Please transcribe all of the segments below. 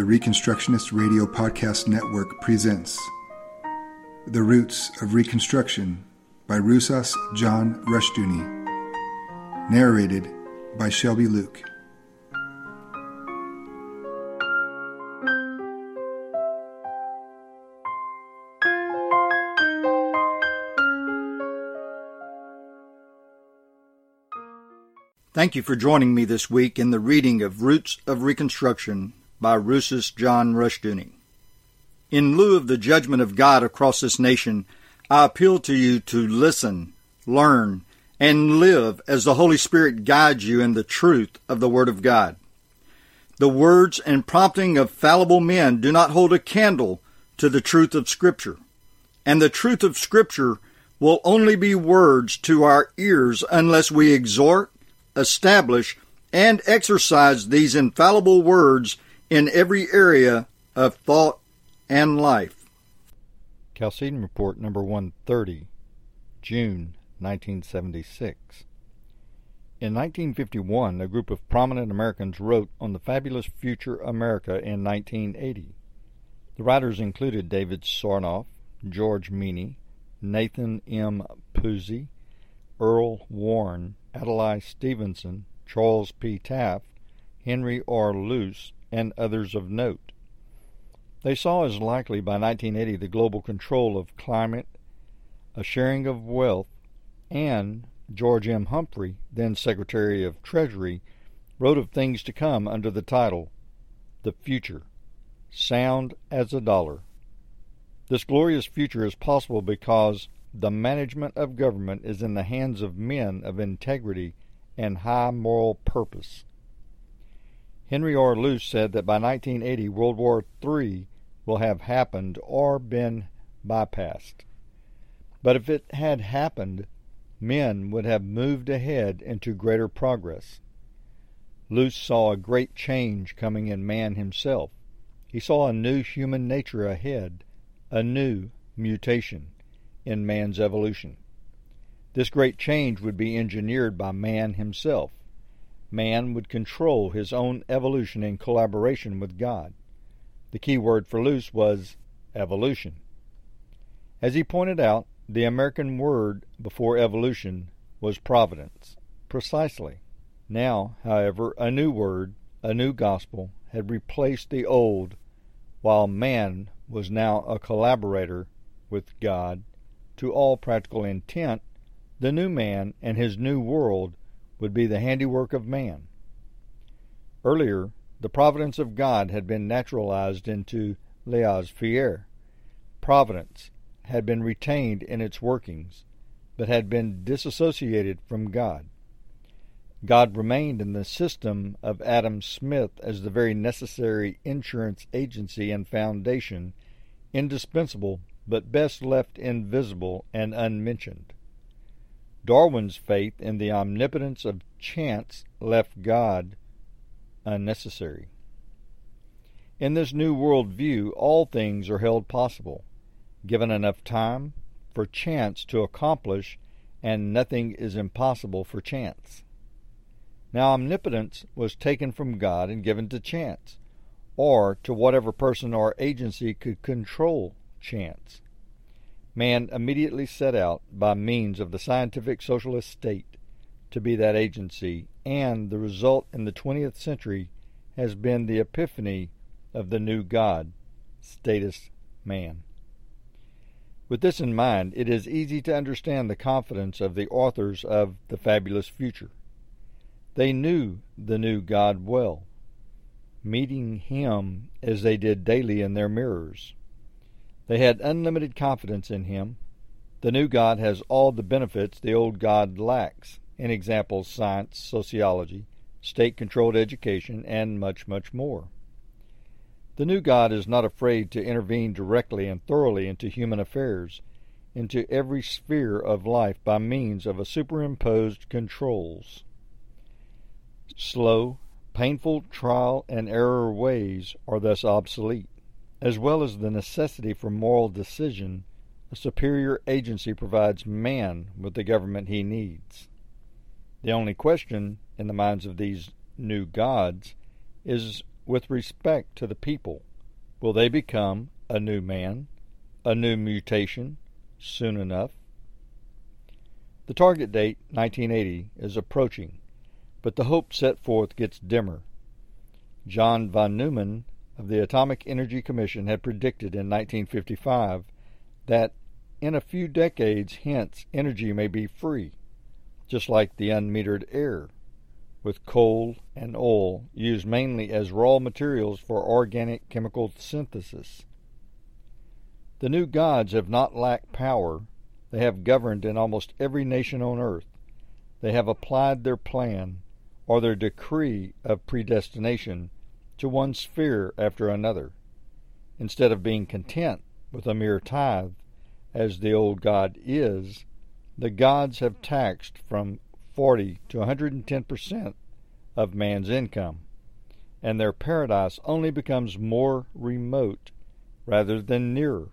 the Reconstructionist Radio Podcast Network presents The Roots of Reconstruction by Rousas John Rushdoony. Narrated by Shelby Luke. Thank you for joining me this week in the reading of Roots of Reconstruction by Rousas John Rushdoony. In lieu of the judgment of God across this nation, I appeal to you to listen, learn, and live as the Holy Spirit guides you in the truth of the Word of God. The words and prompting of fallible men do not hold a candle to the truth of Scripture, and the truth of Scripture will only be words to our ears unless we exhort, establish, and exercise these infallible words in every area of thought and life. Chalcedon Report number 130, June 1976. In 1951, a group of prominent Americans wrote on the fabulous future America in 1980. The writers included David Sarnoff, George Meany, Nathan M. Pusey, Earl Warren, Adlai Stevenson, Charles P. Taft, Henry R. Luce, and others of note. They saw as likely by 1980 the global control of climate, a sharing of wealth, and George M. Humphrey, then Secretary of Treasury, wrote of things to come under the title The Future Sound as a Dollar. This glorious future is possible because the management of government is in the hands of men of integrity and high moral purpose. Henry R. Luce said that by 1980 World War III will have happened or been bypassed. But if it had happened, men would have moved ahead into greater progress. Luce saw a great change coming in man himself. He saw a new human nature ahead, a new mutation in man's evolution. This great change would be engineered by man himself. Man would control his own evolution in collaboration with God. The key word for Luce was evolution. As he pointed out, the American word before evolution was providence. Precisely. Now, however, a new word, a new gospel, had replaced the old, while man was now a collaborator with God to all practical intent, the new man and his new world would be the handiwork of man. Earlier, the providence of God had been naturalized into laissez faire. Providence had been retained in its workings, but had been disassociated from God. God remained in the system of Adam Smith as the very necessary insurance agency and foundation, indispensable but best left invisible and unmentioned. Darwin's faith in the omnipotence of chance left God unnecessary. In this new world view, all things are held possible, given enough time for chance to accomplish, and nothing is impossible for chance. Now, omnipotence was taken from God and given to chance, or to whatever person or agency could control chance. Man immediately set out, by means of the scientific socialist state, to be that agency, and the result in the 20th century has been the epiphany of the new God, status man. With this in mind, it is easy to understand the confidence of the authors of The Fabulous Future. They knew the new God well, meeting Him as they did daily in their mirrors. They had unlimited confidence in him. The new God has all the benefits the old God lacks in examples science, sociology, state controlled education, and much, much more. The new God is not afraid to intervene directly and thoroughly into human affairs, into every sphere of life by means of a superimposed controls. Slow, painful trial and error ways are thus obsolete as well as the necessity for moral decision, a superior agency provides man with the government he needs. The only question in the minds of these new gods is with respect to the people, will they become a new man, a new mutation, soon enough? The target date, 1980, is approaching, but the hope set forth gets dimmer. John von Neumann of the Atomic Energy Commission had predicted in 1955 that in a few decades hence energy may be free, just like the unmetered air, with coal and oil used mainly as raw materials for organic chemical synthesis. The new gods have not lacked power. They have governed in almost every nation on earth. They have applied their plan, or their decree of predestination, to one sphere after another. Instead of being content with a mere tithe, as the old God is, the gods have taxed from 40 to 110 percent of man's income, and their paradise only becomes more remote rather than nearer.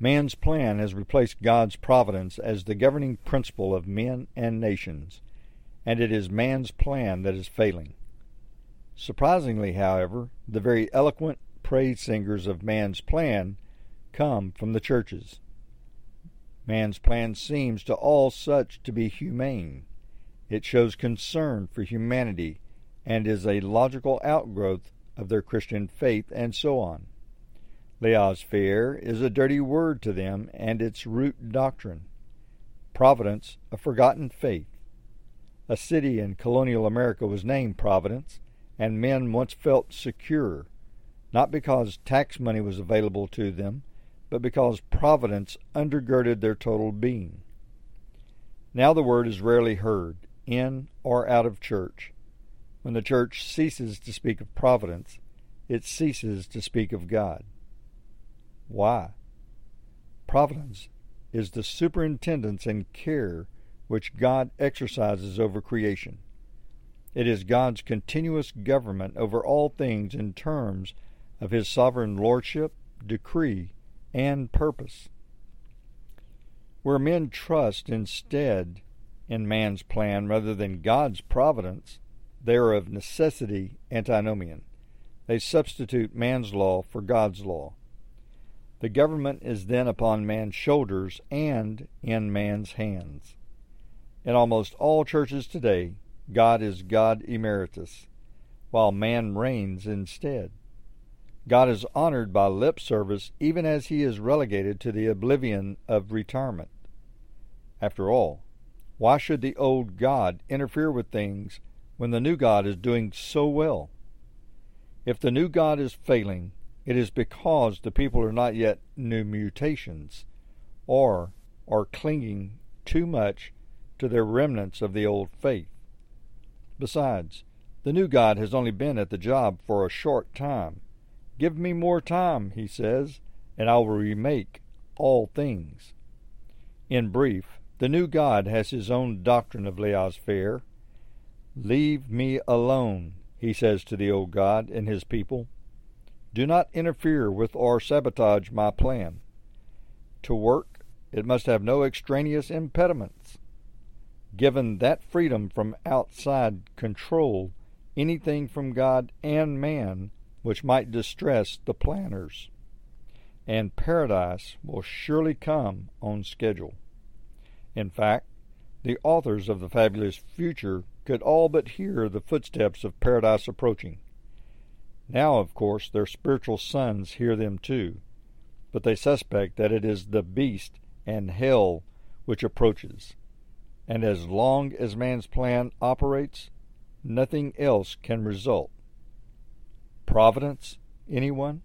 Man's plan has replaced God's providence as the governing principle of men and nations, and it is man's plan that is failing. Surprisingly, however, the very eloquent praise singers of man's plan come from the churches. Man's plan seems to all such to be humane. It shows concern for humanity and is a logical outgrowth of their Christian faith, and so on. Laissez faire is a dirty word to them and its root doctrine. Providence, a forgotten faith. A city in colonial America was named Providence, and men once felt secure, not because tax money was available to them, but because providence undergirded their total being. Now the word is rarely heard, in or out of church. When the church ceases to speak of providence, it ceases to speak of God. Why? Providence is the superintendence and care which God exercises over creation. It is God's continuous government over all things in terms of his sovereign lordship, decree, and purpose. Where men trust instead in man's plan rather than God's providence, they are of necessity antinomian. They substitute man's law for God's law. The government is then upon man's shoulders and in man's hands. In almost all churches today, God is God emeritus, while man reigns instead. God is honored by lip service even as he is relegated to the oblivion of retirement. After all, why should the old God interfere with things when the new God is doing so well? If the new God is failing, it is because the people are not yet new mutations, or are clinging too much to their remnants of the old faith. Besides, the new God has only been at the job for a short time Give me more time, he says, and I will remake all things. In brief, the new God has his own doctrine of laissez faire. Leave me alone, he says to the old God and his people. Do not interfere with or sabotage my plan. To work, it must have no extraneous impediments. Given that freedom from outside control, anything from God and man which might distress the planners, and paradise will surely come on schedule. In fact, the authors of the fabulous future could all but hear the footsteps of paradise approaching. Now, of course, their spiritual sons hear them too, but they suspect that it is the beast and hell which approaches. And as long as man's plan operates, nothing else can result Providence? Anyone?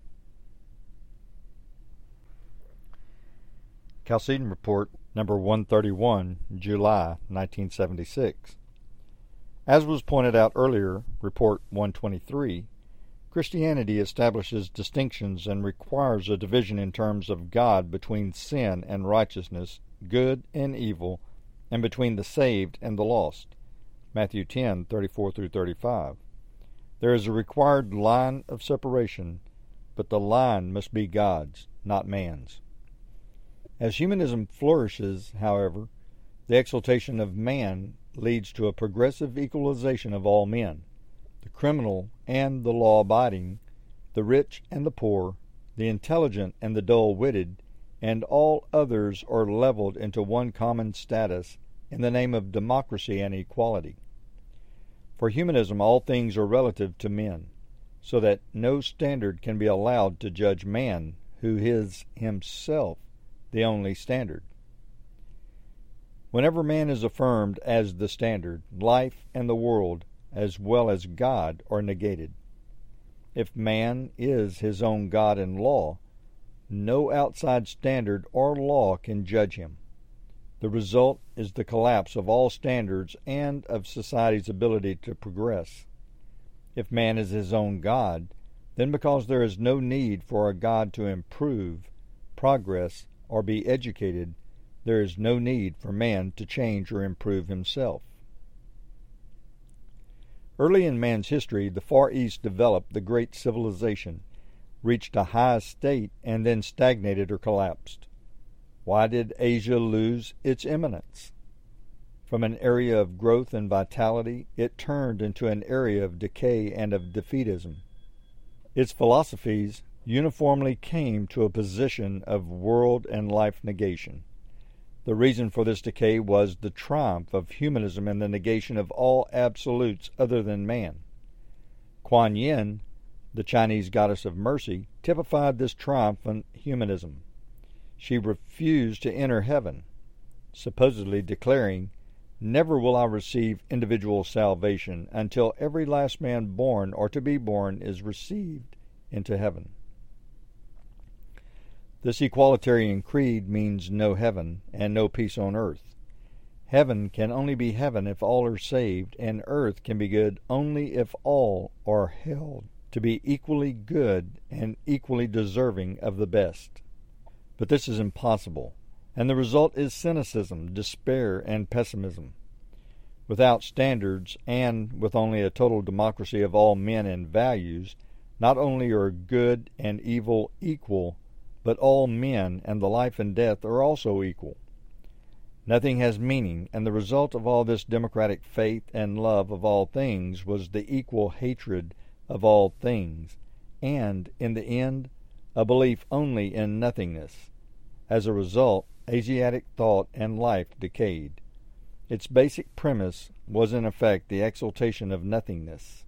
Chalcedon Report number 131, July 1976. As was pointed out earlier, Report 123, Christianity establishes distinctions and requires a division in terms of God between sin and righteousness, good and evil, and between the saved and the lost. Matthew 10:34 through 35. There is a required line of separation, but the line must be God's, not man's. As humanism flourishes, however, the exaltation of man leads to a progressive equalization of all men. The criminal and the law abiding, the rich and the poor, the intelligent and the dull witted, and all others are leveled into one common status in the name of democracy and equality. For humanism, all things are relative to men, so that no standard can be allowed to judge man, who is himself the only standard. Whenever man is affirmed as the standard, life and the world, as well as God, are negated. If man is his own God and law, no outside standard or law can judge him. The result is the collapse of all standards and of society's ability to progress. If man is his own God, then because there is no need for a God to improve, progress, or be educated, there is no need for man to change or improve himself. Early in man's history, the Far East developed the great civilization, reached a high state, and then stagnated or collapsed. Why did Asia lose its eminence? From an area of growth and vitality, it turned into an area of decay and of defeatism. Its philosophies uniformly came to a position of world and life negation. The reason for this decay was the triumph of humanism and the negation of all absolutes other than man. Kuan Yin, the Chinese goddess of mercy, typified this triumphant humanism. She refused to enter heaven, supposedly declaring, Never will I receive individual salvation until every last man born or to be born is received into heaven. This equalitarian creed means no heaven and no peace on earth. Heaven can only be heaven if all are saved, and earth can be good only if all are held to be equally good and equally deserving of the best. But this is impossible, and the result is cynicism, despair, and pessimism. Without standards, and with only a total democracy of all men and values, not only are good and evil equal, but all men and the life and death are also equal. Nothing has meaning, and the result of all this democratic faith and love of all things was the equal hatred of all things, and, in the end, a belief only in nothingness. As a result, Asiatic thought and life decayed. Its basic premise was in effect the exaltation of nothingness.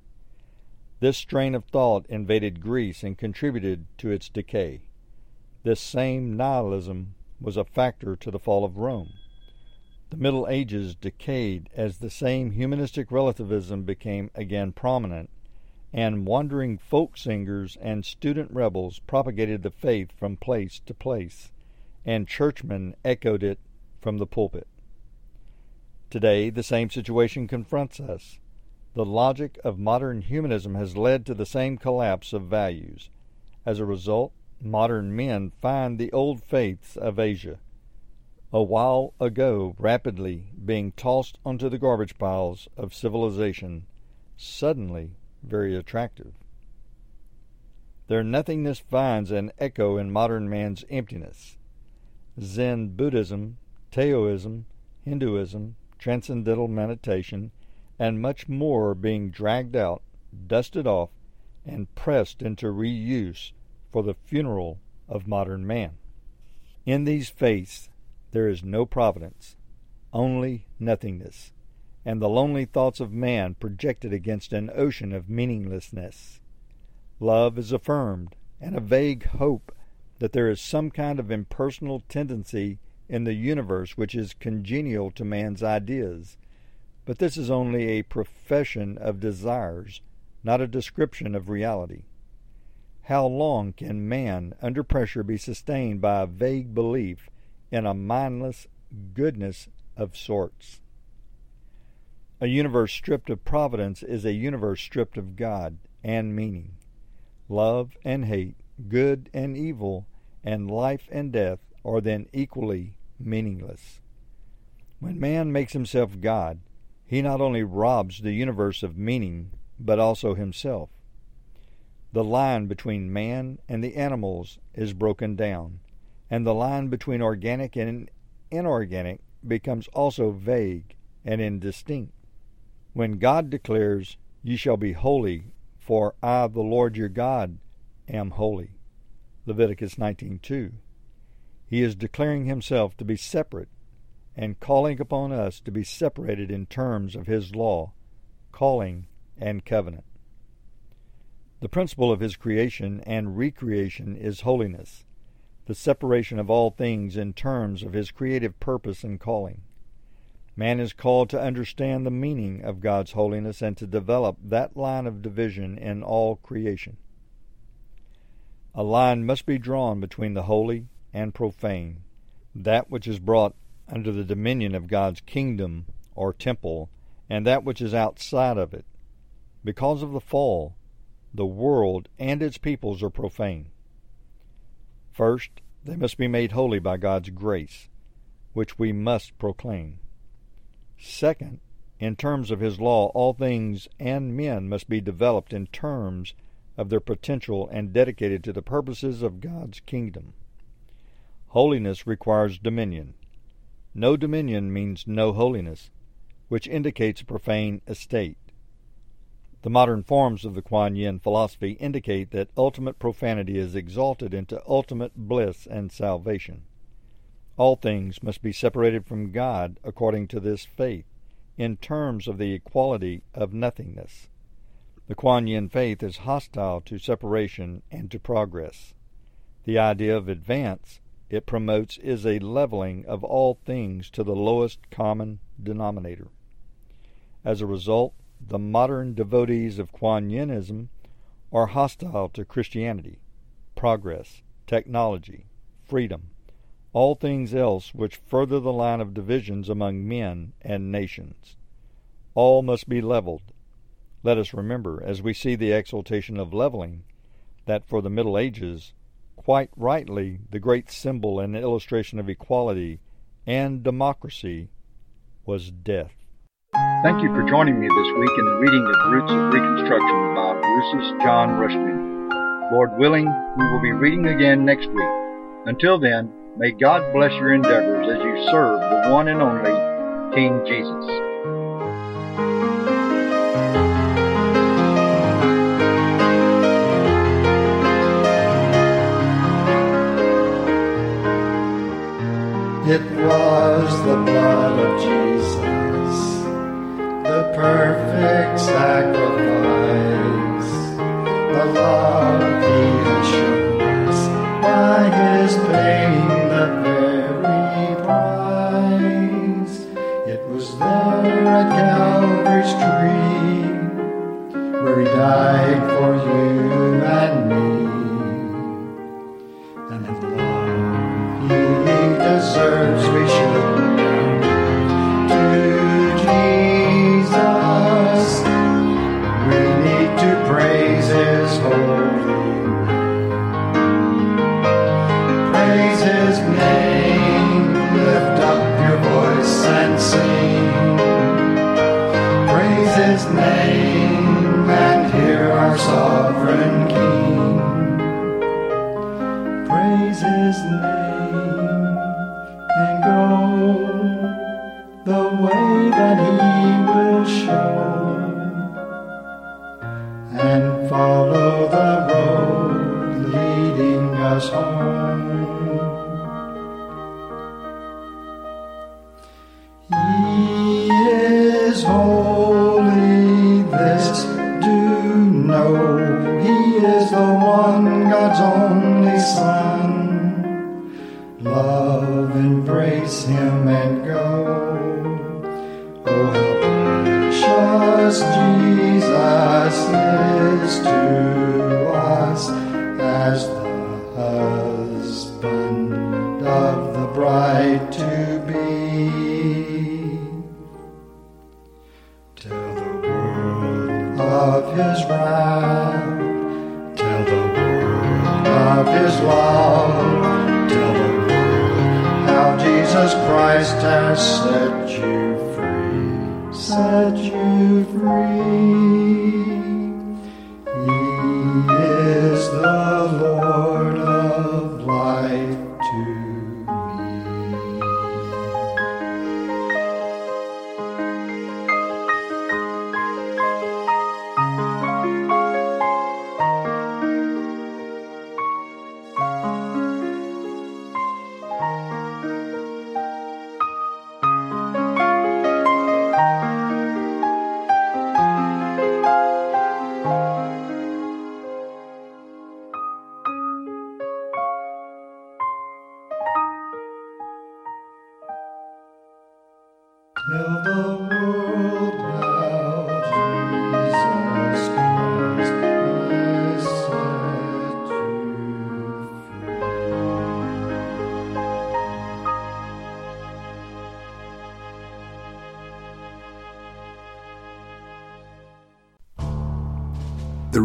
This strain of thought invaded Greece and contributed to its decay. This same nihilism was a factor to the fall of Rome. The Middle Ages decayed as the same humanistic relativism became again prominent, and wandering folk singers and student rebels propagated the faith from place to place, and churchmen echoed it from the pulpit. Today, the same situation confronts us. The logic of modern humanism has led to the same collapse of values. As a result, modern men find the old faiths of Asia, a while ago rapidly being tossed onto the garbage piles of civilization, suddenly very attractive. Their nothingness finds an echo in modern man's emptiness. Zen Buddhism, Taoism, Hinduism, Transcendental Meditation, and much more are being dragged out, dusted off, and pressed into reuse for the funeral of modern man. In these faiths there is no providence, only nothingness, and the lonely thoughts of man projected against an ocean of meaninglessness. Love is affirmed, and a vague hope that there is some kind of impersonal tendency in the universe which is congenial to man's ideas. But this is only a profession of desires, not a description of reality. How long can man, under pressure, be sustained by a vague belief in a mindless goodness of sorts? A universe stripped of providence is a universe stripped of God and meaning. Love and hate, good and evil, and life and death are then equally meaningless. When man makes himself God, he not only robs the universe of meaning, but also himself. The line between man and the animals is broken down, and the line between organic and inorganic becomes also vague and indistinct. When God declares, Ye shall be holy, for I, the Lord your God, am holy. Leviticus 19:2. He is declaring himself to be separate and calling upon us to be separated in terms of his law, calling, and covenant. The principle of his creation and recreation is holiness, the separation of all things in terms of his creative purpose and calling. Man is called to understand the meaning of God's holiness and to develop that line of division in all creation. A line must be drawn between the holy and profane, that which is brought under the dominion of God's kingdom or temple, and that which is outside of it. Because of the fall, the world and its peoples are profane. First, they must be made holy by God's grace, which we must proclaim. Second, in terms of His law, all things and men must be developed in terms of their potential and dedicated to the purposes of God's kingdom. Holiness requires dominion. No dominion means no holiness, which indicates a profane estate. The modern forms of the Kuan Yin philosophy indicate that ultimate profanity is exalted into ultimate bliss and salvation. All things must be separated from God according to this faith, in terms of the equality of nothingness. The Kuan Yin faith is hostile to separation and to progress. The idea of advance it promotes is a leveling of all things to the lowest common denominator. As a result, the modern devotees of Kuan Yinism are hostile to Christianity, progress, technology, freedom, all things else which further the line of divisions among men and nations. All must be leveled. Let us remember, as we see the exaltation of leveling, that for the Middle Ages quite rightly the great symbol and illustration of equality and democracy was death. Thank you for joining me this week in the reading of Roots of Reconstruction by Rousas John Rushdoony. Lord willing, we will be reading again next week. Until then, may God bless your endeavors as you serve the one and only King Jesus. It was the blood of Jesus, the perfect sacrifice, the love he had shown us by his paying at Calvary's tree where he died for you and me. And in love he deserves we should his name go. Oh, how precious Jesus is to us as the husband of the bride to be. Tell the world of his wrath. Tell the world of his love. Jesus Christ has set you free. Set you free.